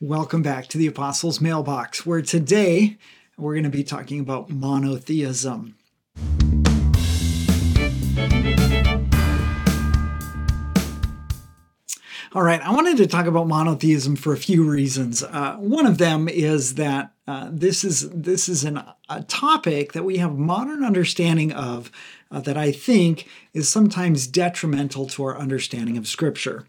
Welcome back to the Apostles' Mailbox, where today we're going to be talking about monotheism. All right, I wanted to talk about monotheism for a few reasons. Uh, one of them is that uh, this is this is an, a topic that we have modern understanding of uh, that I think is sometimes detrimental to our understanding of Scripture.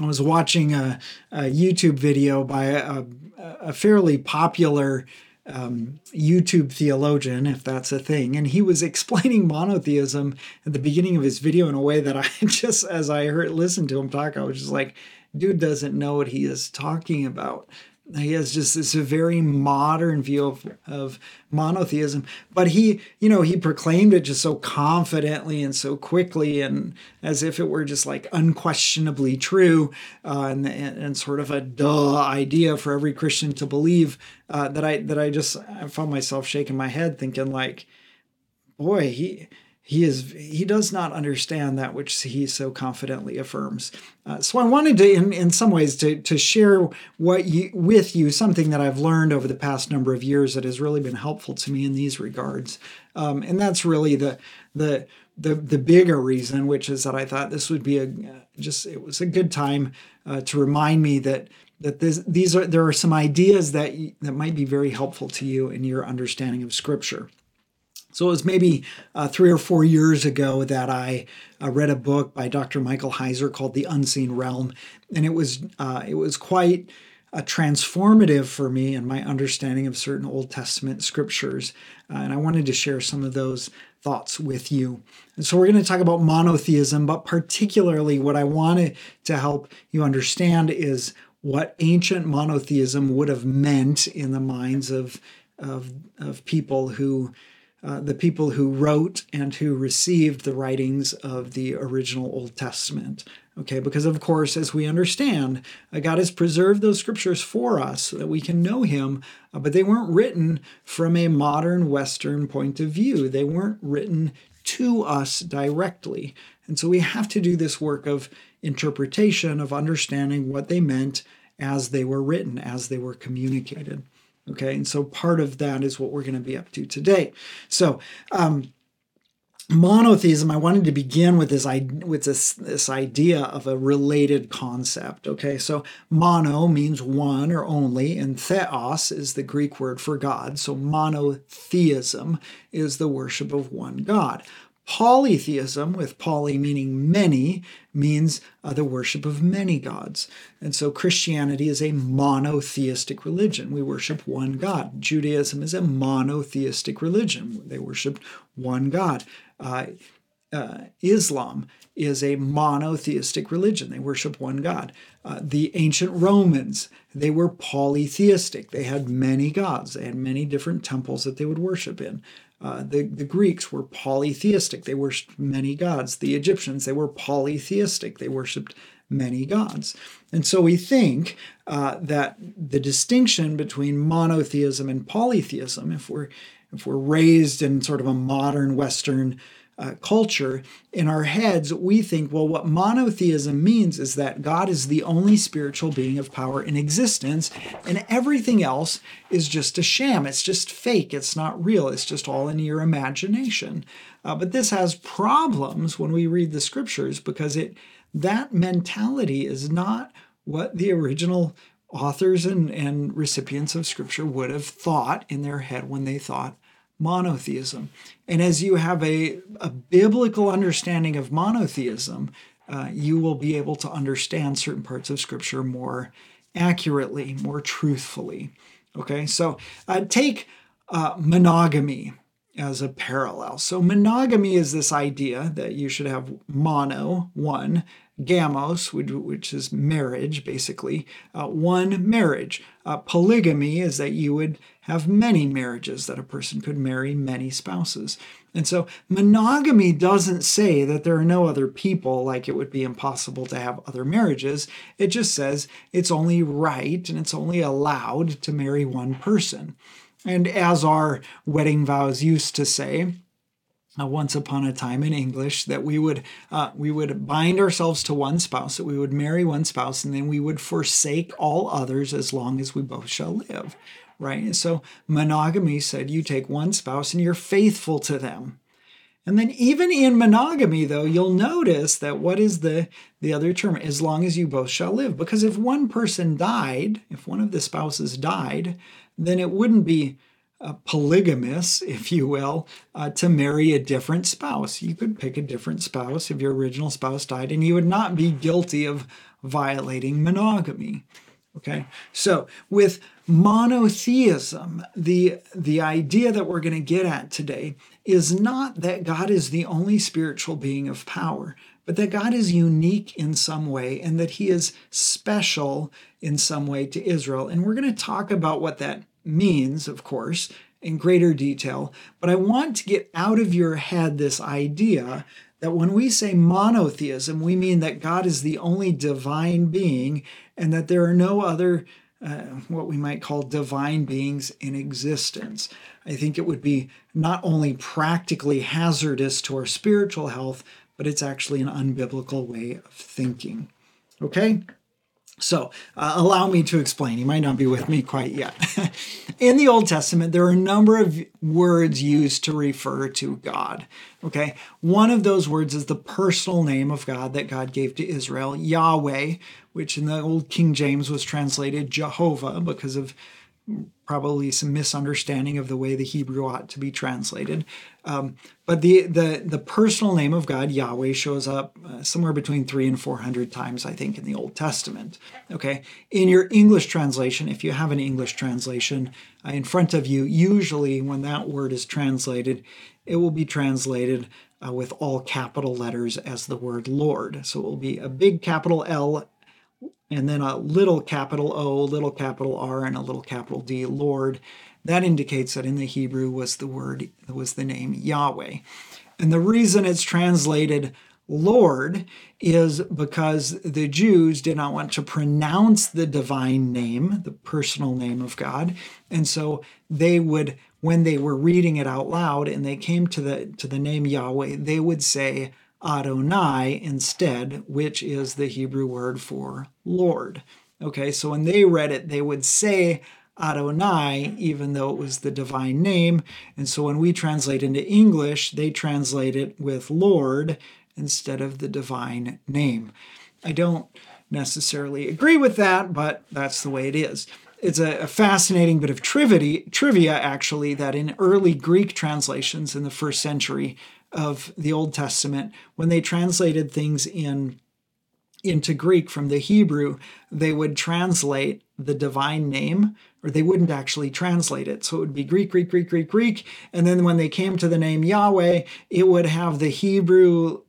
I was watching a, a YouTube video by a, a fairly popular um, YouTube theologian, if that's a thing, and he was explaining monotheism at the beginning of his video in a way that I just, as I heard listened to him talk, I was just like, dude doesn't know what he is talking about he has just this very modern view of, of monotheism. But he you know he proclaimed it just so confidently and so quickly and as if it were just like unquestionably true uh, and, and sort of a duh idea for every christian to believe uh, that i that i just i found myself shaking my head thinking like boy he he is he does not understand that which he so confidently affirms. Uh, so i wanted to in, in some ways to, to share what you with you something that i've learned over the past number of years that has really been helpful to me in these regards. Um, and that's really the the the the bigger reason which is that i thought this would be a just it was a good time uh, to remind me that that this, these are there are some ideas that that might be very helpful to you in your understanding of scripture so it was maybe uh, three or four years ago that I uh, read a book by Dr. Michael Heiser called The Unseen Realm, and it was uh, it was quite uh, transformative for me and my understanding of certain Old Testament scriptures. Uh, and I wanted to share some of those thoughts with you. And so we're going to talk about monotheism, but particularly what I wanted to help you understand is what ancient monotheism would have meant in the minds of of, of people who uh, the people who wrote and who received the writings of the original Old Testament. Okay, because of course, as we understand, uh, God has preserved those scriptures for us so that we can know Him, uh, but they weren't written from a modern Western point of view. They weren't written to us directly. And so we have to do this work of interpretation, of understanding what they meant as they were written, as they were communicated. Okay, and so part of that is what we're going to be up to today. So, um, monotheism i wanted to begin with this with this this idea of a related concept okay? So mono means one or only and theos is the greek word for god. So monotheism is the worship of one god Polytheism, with poly meaning many, means uh, the worship of many gods. And so Christianity is a monotheistic religion. We worship one God. Judaism is a monotheistic religion. They worship one God. Uh, uh, Islam is a monotheistic religion. They worship one God. Uh, the ancient Romans, they were polytheistic. They had many gods. They had many different temples that they would worship in. Uh, the, the Greeks were polytheistic. They worshiped many gods. The Egyptians, they were polytheistic. They worshiped many gods. And so we think uh, that the distinction between monotheism and polytheism, if we're if we're raised in sort of a modern Western uh, culture, in our heads, we think, well, what monotheism means is that God is the only spiritual being of power in existence, and everything else is just a sham. It's just fake. It's not real. It's just all in your imagination. Uh, but this has problems when we read the scriptures because it that mentality is not what the original authors and, and recipients of scripture would have thought in their head when they thought monotheism. And as you have a, a biblical understanding of monotheism, uh, you will be able to understand certain parts of Scripture more accurately, more truthfully. Okay, so uh, take uh, monogamy as a parallel. So, monogamy is this idea that you should have mono, one, gamos, which, which is marriage, basically, uh, one marriage. Uh, polygamy is that you would have many marriages, that a person could marry many spouses. And so monogamy doesn't say that there are no other people, like it would be impossible to have other marriages. It just says it's only right and it's only allowed to marry one person. And as our wedding vows used to say, uh, once upon a time in English that we would uh, we would bind ourselves to one spouse, that we would marry one spouse, and then we would forsake all others as long as we both shall live. Right. And so monogamy said you take one spouse and you're faithful to them. And then even in monogamy, though, you'll notice that what is the, the other term? As long as you both shall live. Because if one person died, if one of the spouses died, then it wouldn't be polygamous, if you will, uh, to marry a different spouse. You could pick a different spouse if your original spouse died, and you would not be guilty of violating monogamy. Okay, so with monotheism, the, the idea that we're going to get at today is not that God is the only spiritual being of power, but that God is unique in some way and that he is special in some way to Israel. And we're going to talk about what that means, of course, in greater detail, but I want to get out of your head this idea that when we say monotheism, we mean that God is the only divine being and that there are no other, uh, what we might call divine beings in existence. I think it would be not only practically hazardous to our spiritual health, but it's actually an unbiblical way of thinking. Okay? So, uh, allow me to explain. You might not be with me quite yet. In the Old Testament, there are a number of words used to refer to God. Okay, one of those words is the personal name of God that God gave to Israel, Yahweh, which in the Old King James was translated Jehovah because of probably some misunderstanding of the way the Hebrew ought to be translated. Um, but the, the, the personal name of God, Yahweh, shows up uh, somewhere between three and 400 times, I think, in the Old Testament. Okay. In your English translation, if you have an English translation uh, in front of you, usually when that word is translated, it will be translated uh, with all capital letters as the word Lord. So it will be a big capital L and then a little capital O, little capital R, and a little capital D, Lord. That indicates that in the Hebrew was the word, was the name Yahweh. And the reason it's translated Lord is because the Jews did not want to pronounce the divine name, the personal name of God. And so they would, when they were reading it out loud and they came to the to the name Yahweh, they would say Adonai instead, which is the Hebrew word for Lord. Okay, so when they read it, they would say Adonai, even though it was the divine name. And so when we translate into English, they translate it with Lord instead of the divine name. I don't necessarily agree with that, but that's the way it is. It's a, fascinating bit of trivia, trivia, actually, that in early Greek translations in the first century, of the Old Testament, when they translated things in into Greek from the Hebrew, they would translate the divine name, or they wouldn't actually translate it. So it would be Greek, Greek, Greek, Greek, Greek. And then when they came to the name Yahweh, it would have the Hebrew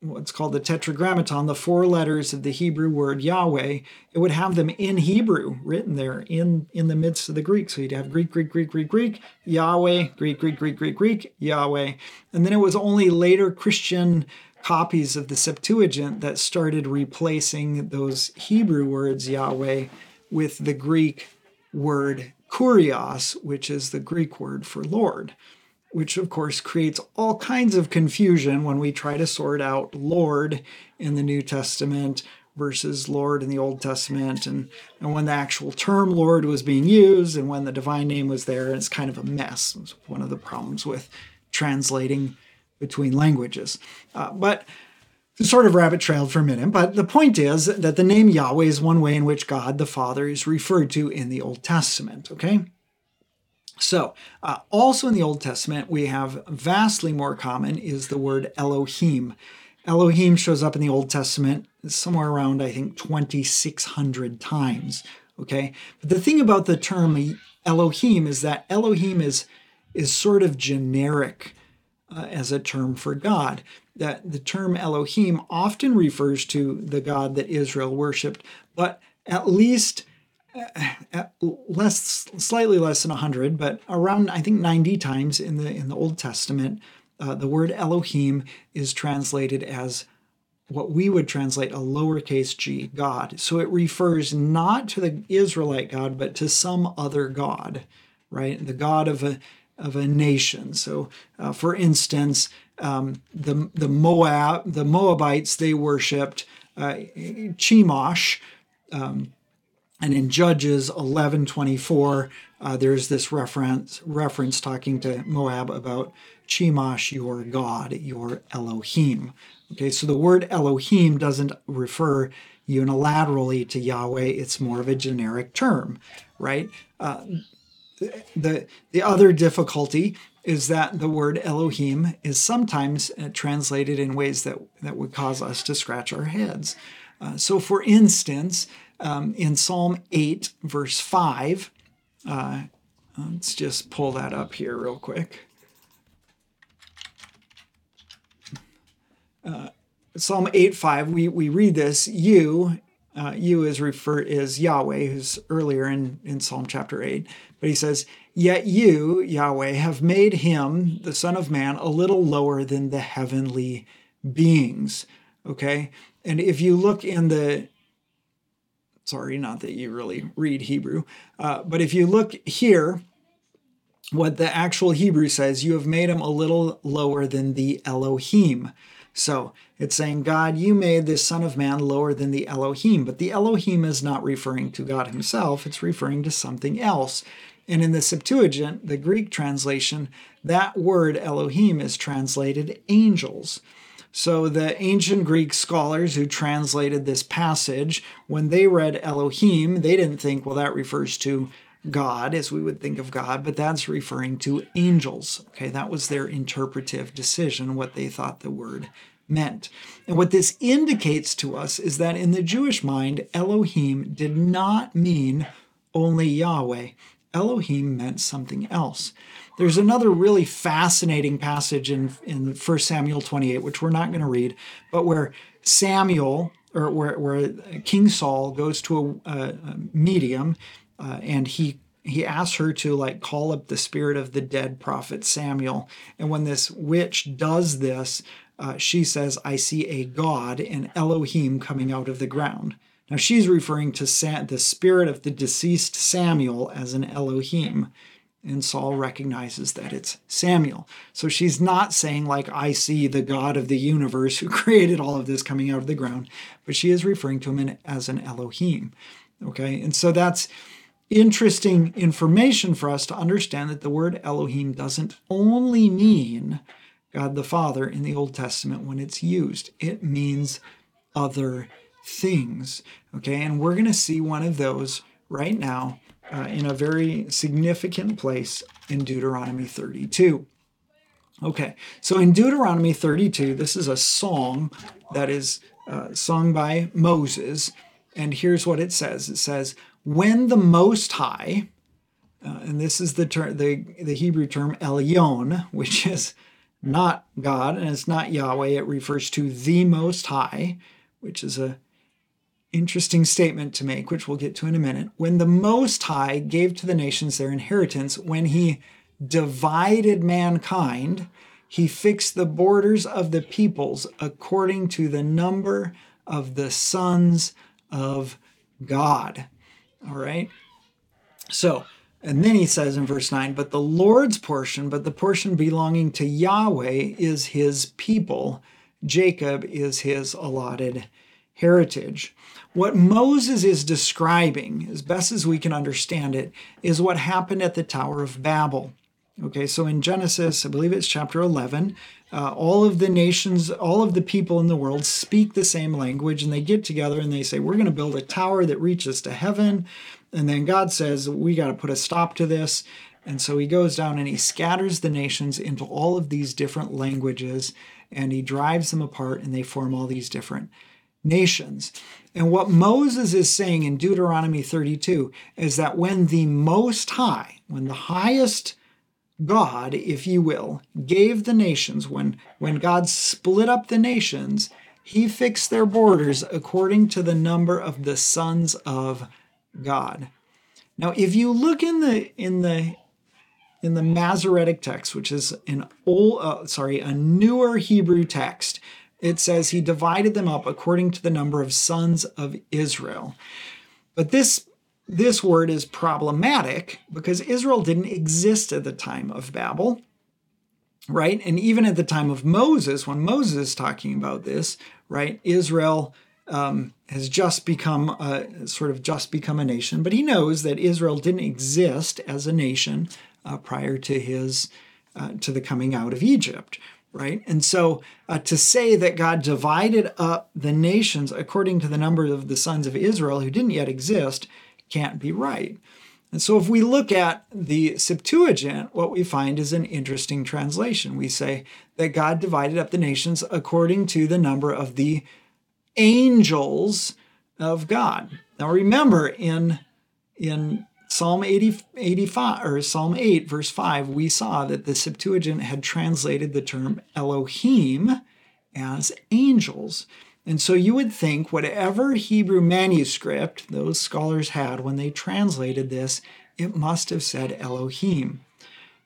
what's called the tetragrammaton, the four letters of the Hebrew word Yahweh, it would have them in Hebrew written there in, in the midst of the Greek. So you'd have Greek, Greek, Greek, Greek, Greek, Yahweh, Greek, Greek, Greek, Greek, Greek, Yahweh. And then it was only later Christian copies of the Septuagint that started replacing those Hebrew words Yahweh with the Greek word kurios, which is the Greek word for Lord which of course creates all kinds of confusion when we try to sort out Lord in the New Testament versus Lord in the Old Testament, and, and when the actual term Lord was being used and when the divine name was there. It's kind of a mess. It's one of the problems with translating between languages. Uh, but sort of rabbit trailed for a minute, but the point is that the name Yahweh is one way in which God the Father is referred to in the Old Testament, okay? So, uh, also in the Old Testament, we have vastly more common is the word Elohim. Elohim shows up in the Old Testament somewhere around, I think, 2,600 times. Okay. But the thing about the term Elohim is that Elohim is, is sort of generic uh, as a term for God. That the term Elohim often refers to the God that Israel worshiped, but at least less, slightly less than 100, but around I think 90 times in the in the Old Testament, uh, the word Elohim is translated as what we would translate a lowercase g, God. So it refers not to the Israelite God, but to some other God, right? The God of a of a nation. So, uh, for instance, um, the the Moab the Moabites they worshipped uh, Chemosh, um, and in Judges eleven twenty four, uh, there's this reference reference talking to Moab about Chemosh, your God, your Elohim. Okay, so the word Elohim doesn't refer unilaterally to Yahweh; it's more of a generic term, right? Uh, the the other difficulty is that the word Elohim is sometimes uh, translated in ways that that would cause us to scratch our heads. Uh, so, for instance, um, in Psalm eight, verse five, uh, let's just pull that up here real quick. Uh, Psalm 8 5, we, we read this, you, uh, you is refer is Yahweh, who's earlier in, in Psalm chapter 8. But he says, Yet you, Yahweh, have made him, the Son of Man, a little lower than the heavenly beings. Okay? And if you look in the, sorry, not that you really read Hebrew, uh, but if you look here, what the actual Hebrew says, you have made him a little lower than the Elohim. So it's saying, God, you made this Son of Man lower than the Elohim. But the Elohim is not referring to God himself, it's referring to something else. And in the Septuagint, the Greek translation, that word Elohim is translated angels. So the ancient Greek scholars who translated this passage, when they read Elohim, they didn't think, well, that refers to God as we would think of God, but that's referring to angels. Okay, that was their interpretive decision, what they thought the word meant. And what this indicates to us is that in the Jewish mind, Elohim did not mean only Yahweh. Elohim meant something else. There's another really fascinating passage in, in 1 Samuel 28, which we're not going to read, but where Samuel, or where, where King Saul goes to a, a medium uh, and he he asks her to like call up the spirit of the dead prophet Samuel. And when this witch does this, uh, she says, I see a God, an Elohim, coming out of the ground. Now she's referring to Sam, the spirit of the deceased Samuel as an Elohim. And Saul recognizes that it's Samuel. So she's not saying, like, I see the God of the universe who created all of this coming out of the ground, but she is referring to him as an Elohim. Okay, and so that's interesting information for us to understand that the word Elohim doesn't only mean God the Father in the Old Testament when it's used, it means other things. Okay, and we're going to see one of those right now uh, in a very significant place in Deuteronomy 32. Okay, so in Deuteronomy 32, this is a song that is uh, sung by Moses, and here's what it says it says, when the Most High, uh, and this is the term, the, the Hebrew term Elyon, which is not God and it's not Yahweh. It refers to the Most High, which is a interesting statement to make, which we'll get to in a minute. When the Most High gave to the nations their inheritance, when he divided mankind, he fixed the borders of the peoples according to the number of the sons of God. All right. So, and then he says in verse 9, but the Lord's portion, but the portion belonging to Yahweh is his people. Jacob is his allotted heritage. What Moses is describing, as best as we can understand it, is what happened at the Tower of Babel. Okay, so in Genesis, I believe it's chapter 11, uh, all of the nations, all of the people in the world speak the same language and they get together and they say, We're going to build a tower that reaches to heaven. And then God says, We got to put a stop to this. And so he goes down and he scatters the nations into all of these different languages and he drives them apart and they form all these different nations. And what Moses is saying in Deuteronomy 32 is that when the Most High, when the highest God, if you will, gave the nations, when, when God split up the nations, he fixed their borders according to the number of the sons of God. Now, if you look in the in the in the Masoretic text, which is an old, uh, sorry, a newer Hebrew text, it says he divided them up according to the number of sons of Israel. But this this word is problematic because Israel didn't exist at the time of Babel, right? And even at the time of Moses, when Moses is talking about this, right, Israel um, has just become a, sort of just become a nation, but he knows that Israel didn't exist as a nation uh, prior to his uh, to the coming out of Egypt, right? And so uh, to say that God divided up the nations according to the number of the sons of Israel who didn't yet exist can't be right. And so if we look at the Septuagint, what we find is an interesting translation. We say that God divided up the nations according to the number of the angels of God. Now remember in in Psalm 80, 85 or Psalm 8 verse 5 we saw that the Septuagint had translated the term Elohim as angels. And so you would think whatever Hebrew manuscript those scholars had when they translated this, it must have said Elohim.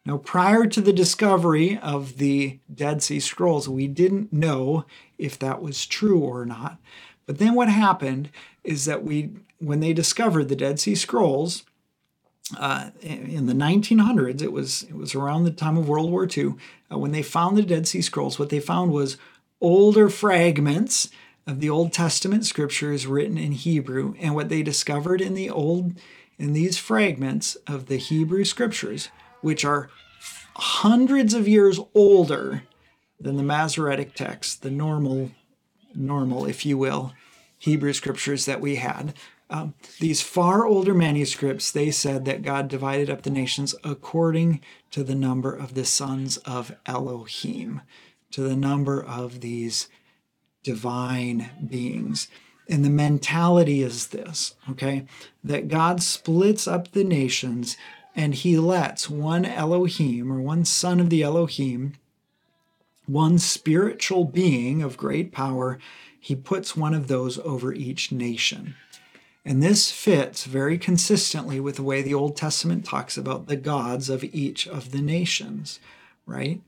Now, prior to the discovery of the Dead Sea Scrolls, we didn't know if that was true or not. But then what happened is that we, when they discovered the Dead Sea Scrolls, uh, in the 1900s, it was it was around the time of World War II, uh, when they found the Dead Sea Scrolls. What they found was older fragments of the Old Testament scriptures written in Hebrew, and what they discovered in the old in these fragments of the Hebrew scriptures, which are hundreds of years older than the Masoretic text, the normal, normal, if you will, Hebrew scriptures that we had. Um, these far older manuscripts, they said that God divided up the nations according to the number of the sons of Elohim, to the number of these divine beings. And the mentality is this, okay, that God splits up the nations and he lets one Elohim or one son of the Elohim, one spiritual being of great power, he puts one of those over each nation. And this fits very consistently with the way the Old Testament talks about the gods of each of the nations, right?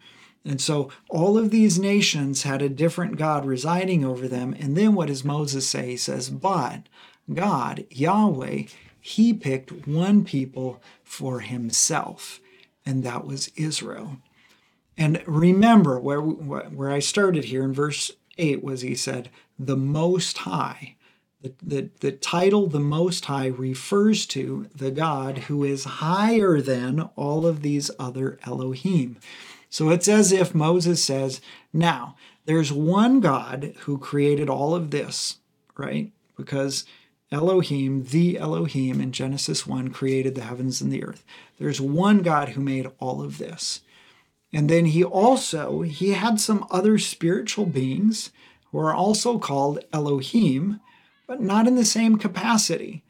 And so all of these nations had a different God residing over them. And then what does Moses say? He says, But God, Yahweh, he picked one people for himself, and that was Israel. And remember where, where I started here in verse 8 was he said, The Most High. The, the, the title the Most High refers to the God who is higher than all of these other Elohim. So it's as if Moses says, Now, there's one God who created all of this, right? Because Elohim, the Elohim in Genesis 1 created the heavens and the earth. There's one God who made all of this. And then he also he had some other spiritual beings who are also called Elohim but not in the same capacity.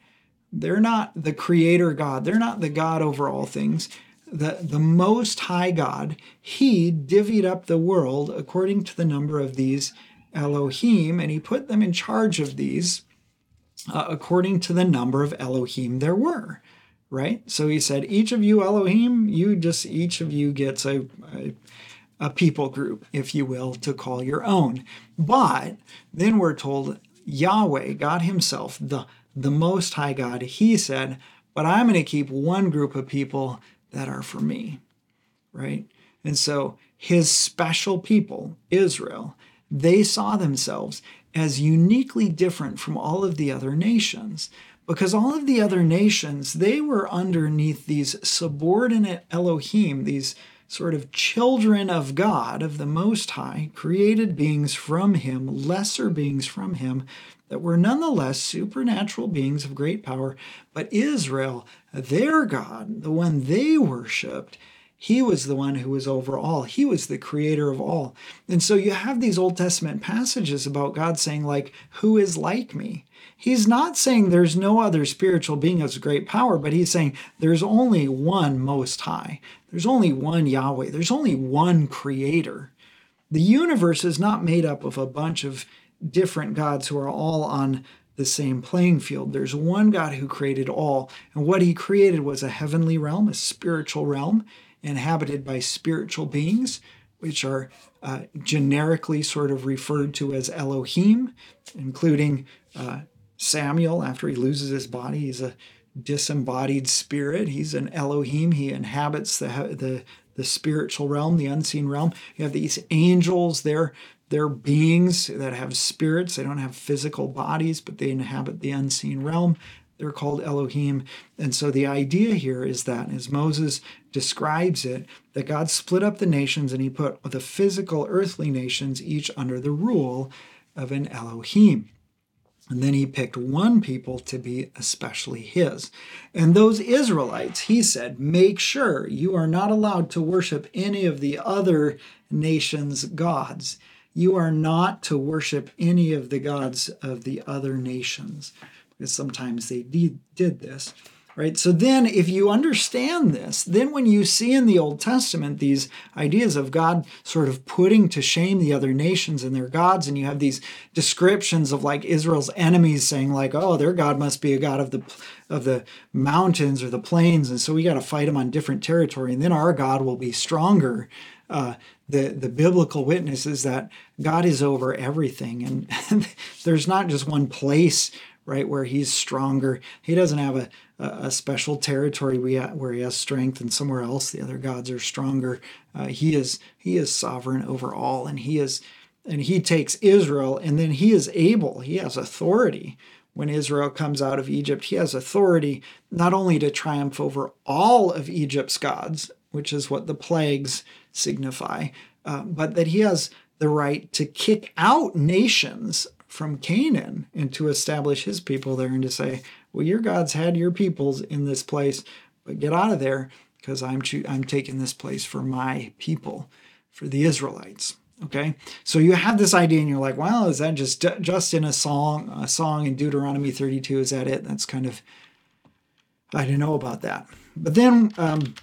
They're not the creator God, they're not the God over all things. The, the Most High God, He divvied up the world according to the number of these Elohim, and He put them in charge of these uh, according to the number of Elohim there were right? So he said, each of you Elohim, you just each of you gets a, a, a, people group, if you will, to call your own. But then we're told Yahweh, God Himself, the, the Most High God, He said, But I'm going to keep one group of people that are for me, right? And so His special people, Israel, they saw themselves as uniquely different from all of the other nations because all of the other nations they were underneath these subordinate elohim these sort of children of God, of the Most High, created beings from Him, lesser beings from Him, that were nonetheless supernatural beings of great power. But Israel, their God, the one they worshiped, he was the one who was over all. He was the creator of all. And so you have these Old Testament passages about God saying, like, who is like me? He's not saying there's no other spiritual being of great power, but he's saying there's only one most high. There's only one Yahweh. There's only one creator. The universe is not made up of a bunch of different gods who are all on the same playing field. There's one God who created all, and what he created was a heavenly realm, a spiritual realm, inhabited by spiritual beings, which are uh, generically sort of referred to as Elohim, including uh, Samuel. After he loses his body, he's a disembodied spirit. He's an Elohim. He inhabits the the the spiritual realm, the unseen realm. You have these angels. They're they're beings that have spirits. They don't have physical bodies, but they inhabit the unseen realm. They're called Elohim. And so the idea here is that, as Moses describes it, that God split up the nations and he put the physical earthly nations each under the rule of an Elohim. And then he picked one people to be especially his. And those Israelites, he said, make sure you are not allowed to worship any of the other nations' gods. You are not to worship any of the gods of the other nations, because sometimes they did this right? So then, if you understand this, then when you see in the Old Testament these ideas of God sort of putting to shame the other nations and their gods, and you have these descriptions of like Israel's enemies saying like, "Oh, their God must be a god of the of the mountains or the plains," and so we got to fight them on different territory, and then our God will be stronger. Uh, the the biblical witness is that God is over everything, and there's not just one place right where he's stronger. He doesn't have a, a special territory where he has strength and somewhere else the other gods are stronger. Uh, he is he is sovereign over all and he is and he takes israel and then he is able he has authority. When israel comes out of egypt he has authority not only to triumph over all of egypt's gods which is what the plagues signify uh, but that he has the right to kick out nations from Canaan and to establish his people there and to say, well, your God's had your peoples in this place, but get out of there because I'm, cho- I'm taking this place for my people, for the Israelites. Okay, so you have this idea, and you're like, "Well, is that just just in a song, a song in Deuteronomy 32? Is that it?" That's kind of I didn't know about that. But then, um,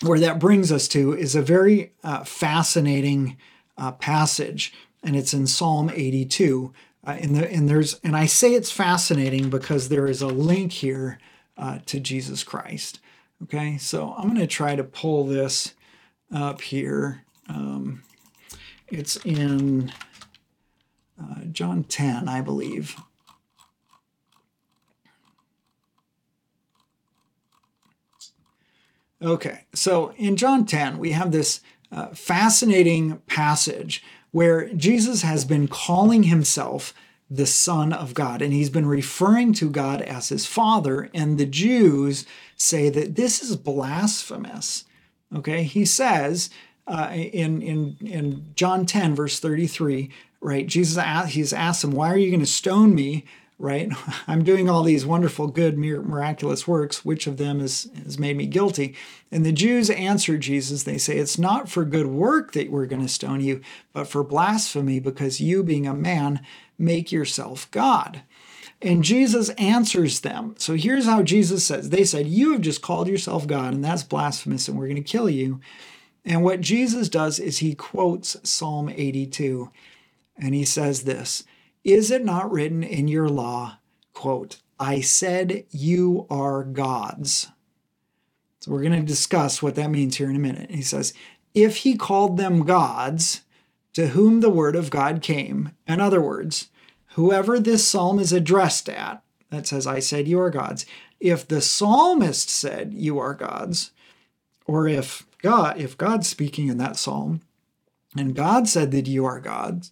where that brings us to is a very uh, fascinating uh, passage, and it's in Psalm 82, uh, and, the, and there's and I say it's fascinating because there is a link here uh, to Jesus Christ. Okay, so I'm going to try to pull this up here. Um, it's in uh, John 10, I believe. Okay, so in John 10, we have this uh, fascinating passage where Jesus has been calling himself the Son of God, and he's been referring to God as his Father, and the Jews say that this is blasphemous. Okay, he says uh, in, in, in John 10, verse 33, right, Jesus, he's asked him, Why are you going to stone me? Right? I'm doing all these wonderful, good, miraculous works. Which of them has, has made me guilty? And the Jews answer Jesus. They say, It's not for good work that we're going to stone you, but for blasphemy, because you, being a man, make yourself God. And Jesus answers them. So here's how Jesus says They said, You have just called yourself God, and that's blasphemous, and we're going to kill you. And what Jesus does is he quotes Psalm 82, and he says this is it not written in your law, quote, I said you are gods? So we're going to discuss what that means here in a minute. He says, if he called them gods, to whom the word of God came, in other words, whoever this psalm is addressed at, that says, I said you are gods, if the psalmist said you are gods, or if God, if God's speaking in that psalm, and God said that you are gods,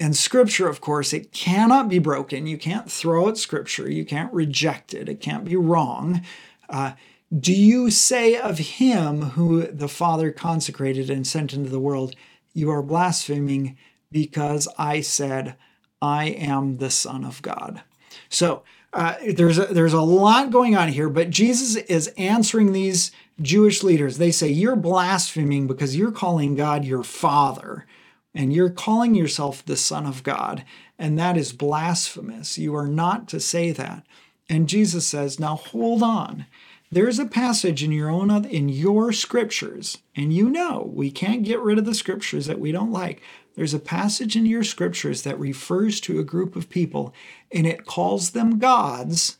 and scripture, of course, it cannot be broken. You can't throw out scripture. You can't reject it. It can't be wrong. Uh, do you say of him who the Father consecrated and sent into the world, You are blaspheming because I said, I am the Son of God? So uh, there's, a, there's a lot going on here, but Jesus is answering these Jewish leaders. They say, You're blaspheming because you're calling God your Father and you're calling yourself the Son of God, and that is blasphemous. You are not to say that. And Jesus says, Now hold on. There's a passage in your own in your scriptures, and you know we can't get rid of the scriptures that we don't like. There's a passage in your scriptures that refers to a group of people, and it calls them gods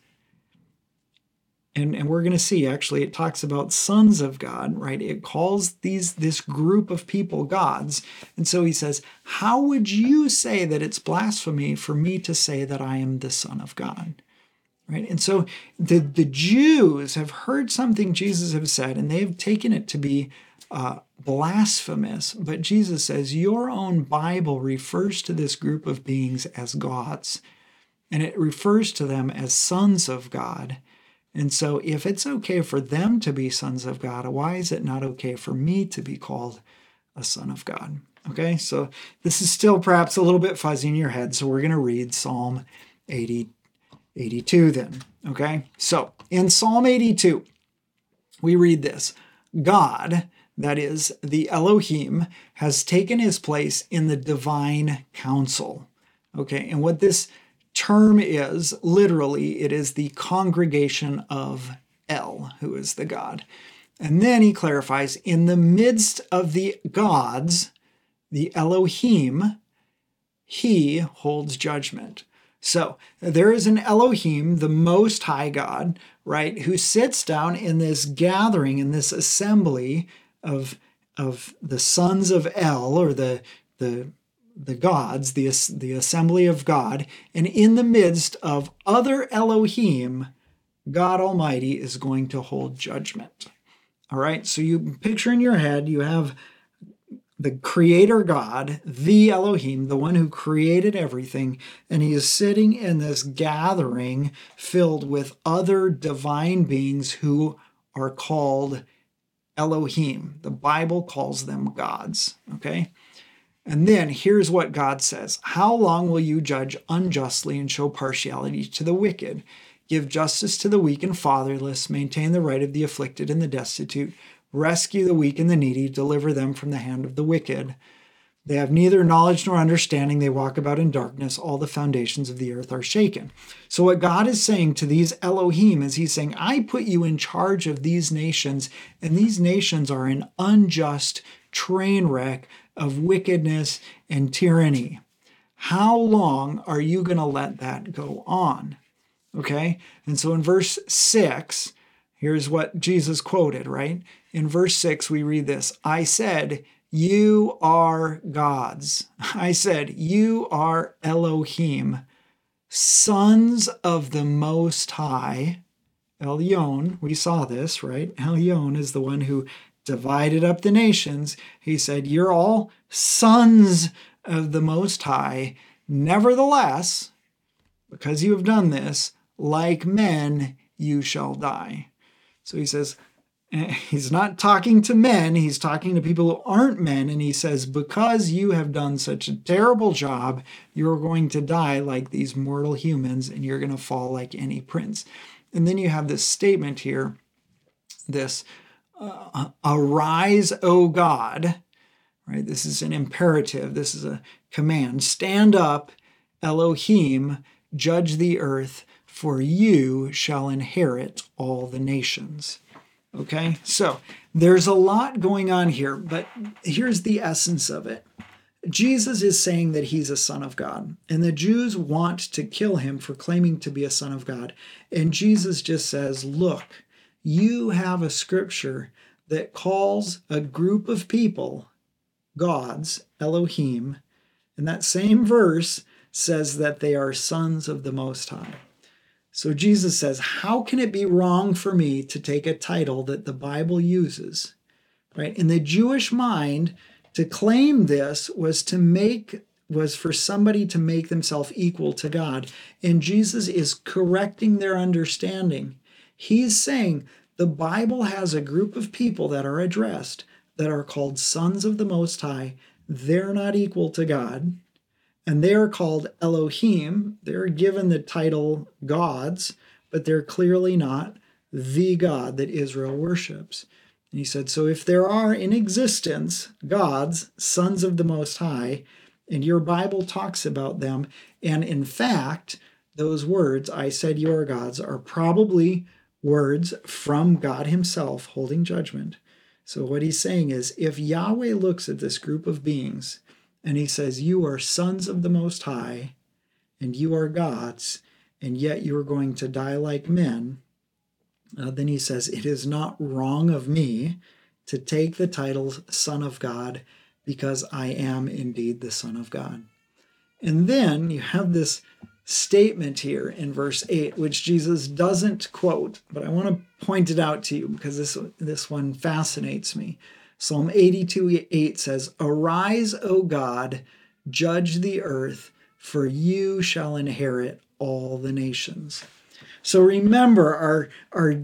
and, and we're going to see actually it talks about sons of god right it calls these this group of people gods and so he says how would you say that it's blasphemy for me to say that i am the son of god right? And so the, the Jews have heard something Jesus have said, and they've taken it to be uh, blasphemous. But Jesus says, Your own Bible refers to this group of beings as gods, and it refers to them as sons of God. And so, if it's okay for them to be sons of God, why is it not okay for me to be called a son of God? Okay, so this is still perhaps a little bit fuzzy in your head. So, we're going to read Psalm 80, 82 then. Okay, so in Psalm 82, we read this God, that is, the Elohim, has taken his place in the divine council. Okay, and what this term is literally it is the congregation of El, who is the God. And then he clarifies in the midst of the gods, the Elohim, he holds judgment. So there is an Elohim, the Most High God, right, who sits down in this gathering, in this assembly of, of the sons of El, or the, the the gods, the, the assembly of God, and in the midst of other Elohim, God Almighty is going to hold judgment. All right, so you picture in your head, you have the creator God, the Elohim, the one who created everything, and he is sitting in this gathering filled with other divine beings who are called Elohim. The Bible calls them gods, okay? And then here's what God says How long will you judge unjustly and show partiality to the wicked? Give justice to the weak and fatherless, maintain the right of the afflicted and the destitute, rescue the weak and the needy, deliver them from the hand of the wicked. They have neither knowledge nor understanding. They walk about in darkness. All the foundations of the earth are shaken. So, what God is saying to these Elohim is He's saying, I put you in charge of these nations, and these nations are an unjust train wreck of wickedness and tyranny. How long are you going to let that go on? Okay? And so in verse 6, here's what Jesus quoted, right? In verse 6, we read this I said, You are gods. I said, You are Elohim, sons of the Most High. Elyon, we saw this, right? Elyon is the one who divided up the nations, he said, You're all sons of the Most High. Nevertheless, because you have done this, like men, you shall die. So he says, eh, He's not talking to men, he's talking to people who aren't men. And he says, Because you have done such a terrible job, you're going to die like these mortal humans and you're going to fall like any prince. And then you have this statement here, this uh, arise, O God. Right? This is an imperative. This is a command. Stand up, Elohim, judge the earth, for you shall inherit all the nations. Okay, so there's a lot going on here, but here's the essence of it. Jesus is saying that he's a son of God, and the Jews want to kill him for claiming to be a son of God. And Jesus just says, Look, you have a scripture that calls a group of people gods, Elohim, and that same verse says that they are sons of the Most High. So Jesus says, How can it be wrong for me to take a title that the Bible uses? Right? In the Jewish mind, to claim this was to make was for somebody to make themselves equal to God. And Jesus is correcting their understanding. He's saying the Bible has a group of people that are addressed that are called sons of the Most High. They're not equal to God. And they are called Elohim. They're given the title gods, but they're clearly not the God that Israel worships. And he said, So if there are in existence gods, sons of the Most High, and your Bible talks about them, and in fact, those words, I said your gods, are probably words from God Himself holding judgment. So, what he's saying is if Yahweh looks at this group of beings and he says, You are sons of the Most High, and you are gods, and yet you are going to die like men, uh, then he says, It is not wrong of me to take the title Son of God because I am indeed the Son of God. And then you have this statement here in verse 8, which Jesus doesn't quote, but I want to point it out to you because this, this one fascinates me. Psalm 82 8 says, Arise, O God, judge the earth, for you shall inherit all the nations. So remember, our, our,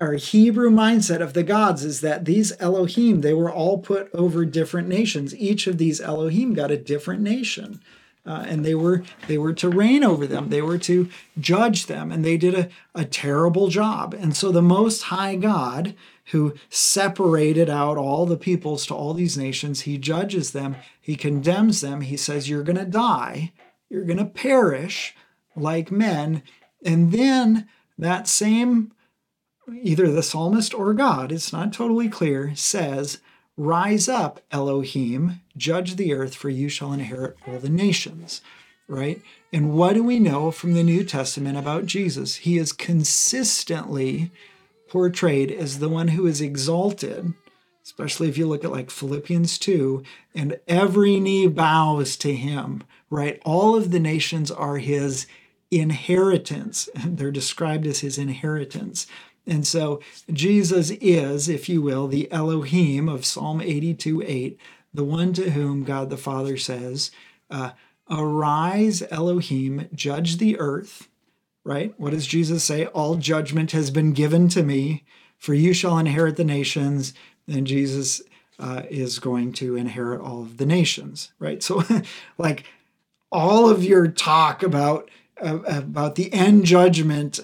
our Hebrew mindset of the gods is that these Elohim, they were all put over different nations. Each of these Elohim got a different nation. Uh, and they were they were to reign over them. They were to judge them. And they did a, a terrible job. And so the most high god who separated out all the peoples to all these nations he judges them. He condemns them. He says you're going to die. You're going to perish like men. And then that same either the psalmist or god it's not totally clear says Rise up, Elohim, judge the earth, for you shall inherit all the nations. Right? And what do we know from the New Testament about Jesus? He is consistently portrayed as the one who is exalted, especially if you look at like Philippians 2, and every knee bows to him, right? All of the nations are his inheritance. They're described as his inheritance. And so Jesus is, if you will, the Elohim of Psalm 82 8, the one to whom God the Father says, uh, Arise, Elohim, judge the earth. Right? What does Jesus say? All judgment has been given to me, for you shall inherit the nations. And Jesus uh, is going to inherit all of the nations. Right? So, like, all of your talk about about the end judgment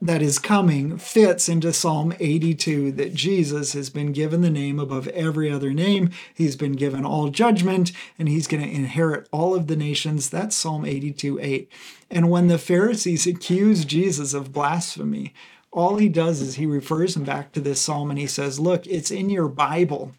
that is coming fits into Psalm 82 that Jesus has been given the name above every other name. He's been given all judgment and he's going to inherit all of the nations. That's Psalm 82 8. And when the Pharisees accuse Jesus of blasphemy, all he does is he refers them back to this psalm and he says, Look, it's in your Bible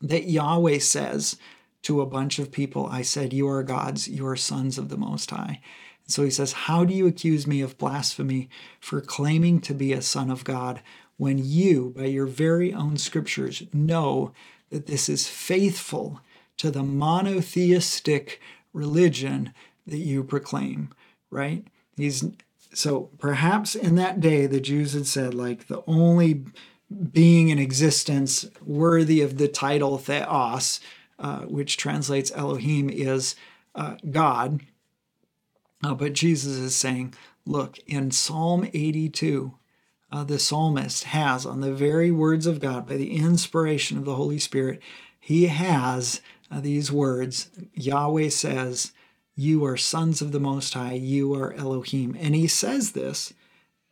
that Yahweh says to a bunch of people, I said, You are gods, you are sons of the Most High. So he says, How do you accuse me of blasphemy for claiming to be a son of God when you, by your very own scriptures, know that this is faithful to the monotheistic religion that you proclaim, right? He's so perhaps in that day the Jews had said, like, the only being in existence worthy of the title Theos, uh, which translates Elohim, is uh, God uh, but Jesus is saying, look, in Psalm 82, uh, the psalmist has, on the very words of God, by the inspiration of the Holy Spirit, he has uh, these words Yahweh says, You are sons of the Most High, you are Elohim. And he says this,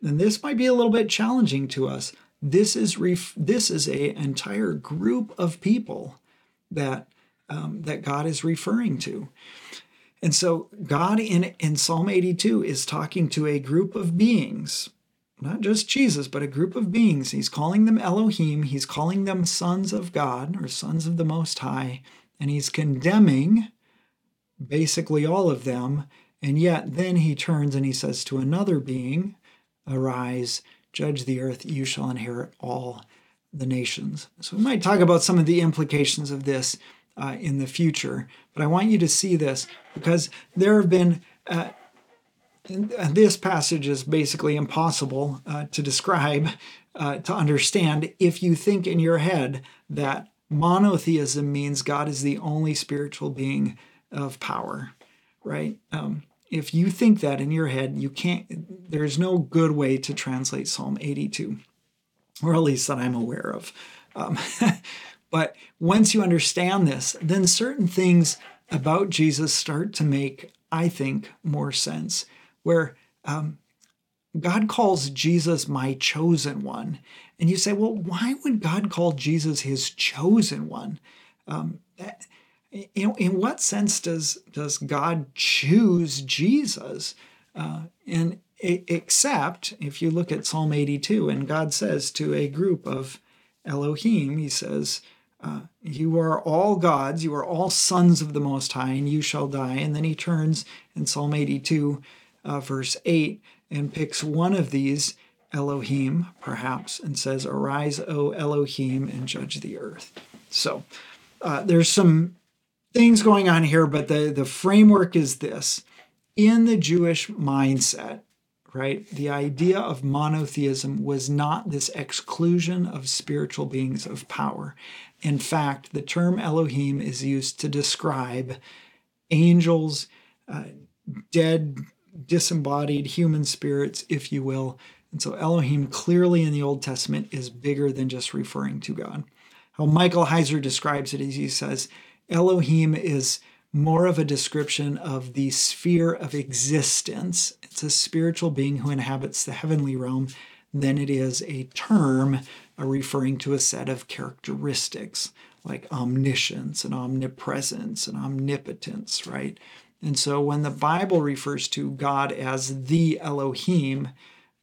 and this might be a little bit challenging to us. This is ref- this is a entire group of people that um, that God is referring to. And so God in, in Psalm 82 is talking to a group of beings, not just Jesus, but a group of beings. He's calling them Elohim, he's calling them sons of God or sons of the Most High, and he's condemning basically all of them. And yet then he turns and he says to another being, Arise, judge the earth, you shall inherit all the nations. So we might talk about some of the implications of this uh, in the future. But I want you to see this because there have been. Uh, this passage is basically impossible uh, to describe, uh, to understand, if you think in your head that monotheism means God is the only spiritual being of power, right? Um, if you think that in your head, you can't, there's no good way to translate Psalm 82, or at least that I'm aware of. Um, But once you understand this, then certain things about Jesus start to make, I think, more sense. Where um, God calls Jesus my chosen one. And you say, well, why would God call Jesus his chosen one? Um, in, in what sense does, does God choose Jesus? Uh, and except if you look at Psalm 82, and God says to a group of Elohim, he says, uh, you are all gods, you are all sons of the Most High, and you shall die. And then he turns in Psalm 82, uh, verse 8, and picks one of these, Elohim, perhaps, and says, Arise, O Elohim, and judge the earth. So uh, there's some things going on here, but the, the framework is this in the Jewish mindset, right, the idea of monotheism was not this exclusion of spiritual beings of power. In fact, the term Elohim is used to describe angels, uh, dead, disembodied human spirits, if you will. And so Elohim clearly in the Old Testament is bigger than just referring to God. How Michael Heiser describes it is he says, Elohim is more of a description of the sphere of existence. It's a spiritual being who inhabits the heavenly realm than it is a term uh, referring to a set of characteristics like omniscience and omnipresence and omnipotence, right? And so when the Bible refers to God as the Elohim,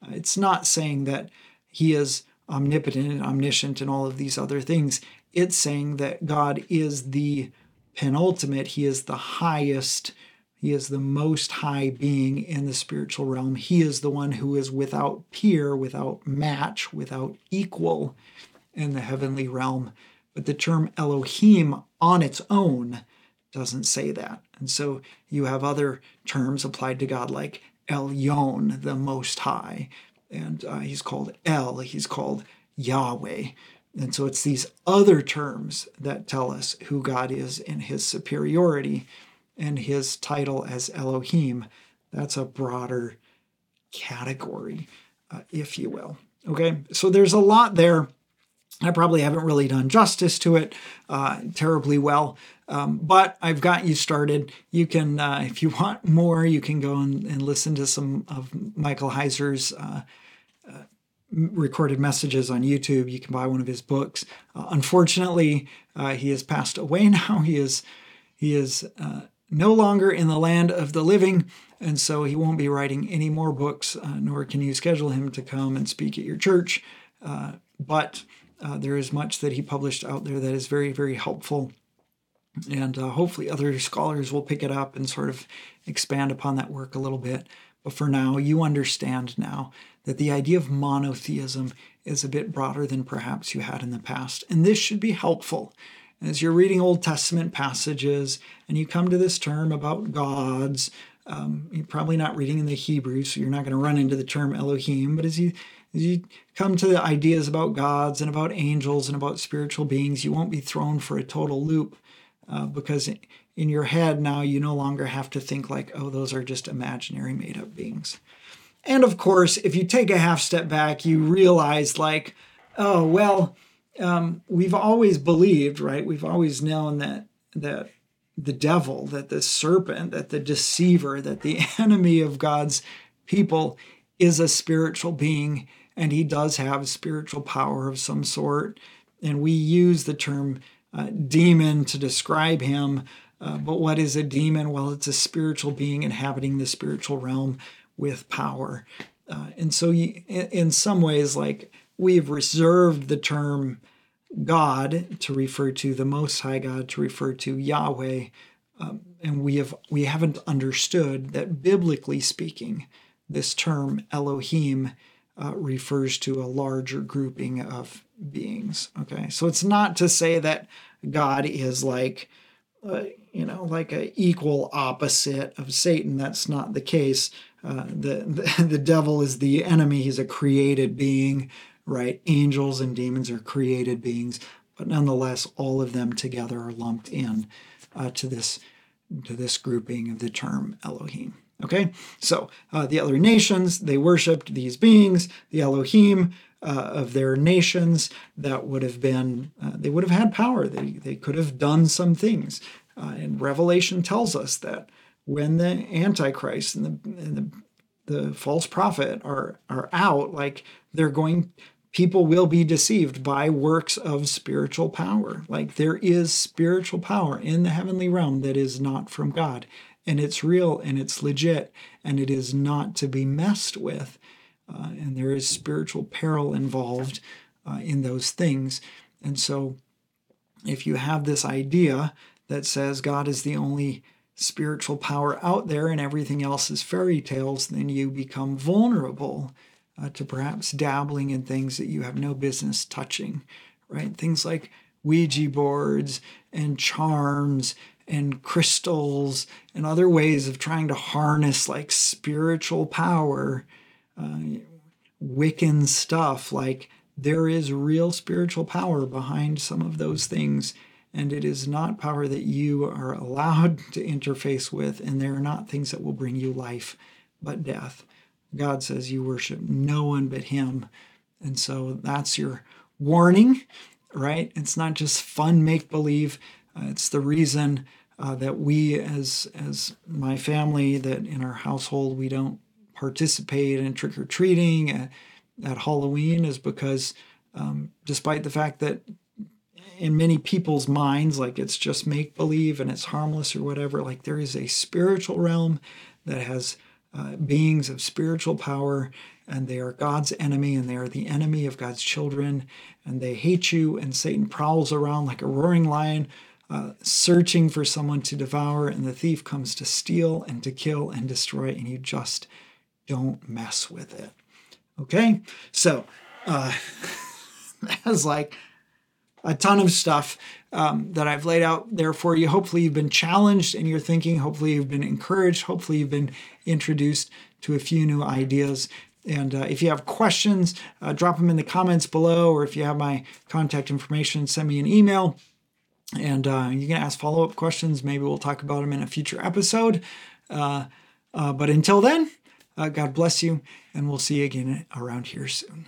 uh, it's not saying that he is omnipotent and omniscient and all of these other things. It's saying that God is the penultimate, he is the highest, he is the most high being in the spiritual realm. He is the one who is without peer, without match, without equal in the heavenly realm. But the term Elohim on its own doesn't say that. And so you have other terms applied to God like Elyon, the Most High. And uh, he's called El, he's called Yahweh. And so it's these other terms that tell us who God is in his superiority and his title as Elohim. That's a broader category, uh, if you will. Okay, so there's a lot there. I probably haven't really done justice to it uh, terribly well, um, but I've got you started. You can, uh, if you want more, you can go and, and listen to some of Michael Heiser's uh, recorded messages on YouTube. You can buy one of his books. Uh, unfortunately, uh, he has passed away now. He is he is uh, no longer in the land of the living, and so he won't be writing any more books. Uh, nor can you schedule him to come and speak at your church. Uh, but uh, there is much that he published out there that is very very helpful. And hopefully, other scholars will pick it up and sort of expand upon that work a little bit. But for now, you understand now that the idea of monotheism is a bit broader than perhaps you had in the past. And this should be helpful. As you're reading Old Testament passages and you come to this term about gods, um, you're probably not reading in the Hebrew, so you're not going to run into the term Elohim. But as you as you come to the ideas about gods and about angels and about spiritual beings, you won't be thrown for a total loop uh, because in your head now you no longer have to think like, oh, those are just imaginary made up beings. And of course, if you take a half step back, you realize, like, oh, well, um, we've always believed, right? We've always known that that the devil, that the serpent, that the deceiver, that the enemy of God's people is a spiritual being and he does have spiritual power of some sort. And we use the term uh, demon to describe him. Uh, but what is a demon? Well, it's a spiritual being inhabiting the spiritual realm with power. Uh, and so, you, in some ways, like we've reserved the term God to refer to the Most High God, to refer to Yahweh, um, and we have we haven't understood that biblically speaking, this term Elohim uh, refers to a larger grouping of beings. Okay, so it's not to say that God is like. Uh, you know, like an equal opposite of Satan. That's not the case. Uh, the, the the devil is the enemy. He's a created being, right? Angels and demons are created beings, but nonetheless, all of them together are lumped in uh, to this to this grouping of the term Elohim. Okay, so uh, the other nations they worshipped these beings, the Elohim. Uh, of their nations that would have been uh, they would have had power they, they could have done some things uh, and revelation tells us that when the Antichrist and the, and the, the false prophet are, are out, like they're going, people will be deceived by works of spiritual power. Like there is spiritual power in the heavenly realm that is not from God. And it's real and it's legit and it is not to be messed with. Uh, and there is spiritual peril involved uh, in those things. And so, if you have this idea that says God is the only spiritual power out there and everything else is fairy tales, then you become vulnerable uh, to perhaps dabbling in things that you have no business touching, right? Things like Ouija boards and charms and crystals and other ways of trying to harness like spiritual power, uh, Wiccan stuff. Like there is real spiritual power behind some of those things. And it is not power that you are allowed to interface with, and they are not things that will bring you life, but death. God says you worship no one but Him. And so that's your warning, right? It's not just fun make believe. Uh, it's the reason uh, that we, as as my family, that in our household we don't participate in trick or treating at, at, Halloween, is because um, despite the fact that in many people's minds, like it's just make believe and it's harmless or whatever, like there is a spiritual realm that has uh, beings of spiritual power and they are God's enemy and they are the enemy of God's children and they hate you and Satan prowls around like a roaring lion uh, searching for someone to devour and the thief comes to steal and to kill and destroy and you just don't mess with it. Okay? So uh that's like a ton of stuff um, that I've laid out there for you. Hopefully, you've been challenged in your thinking. Hopefully, you've been encouraged. Hopefully, you've been introduced to a few new ideas. And uh, if you have questions, uh, drop them in the comments below, or if you have my contact information, send me an email. And uh, you can ask follow up questions. Maybe we'll talk about them in a future episode. Uh, uh, but until then, uh, God bless you, and we'll see you again around here soon.